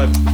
Bye.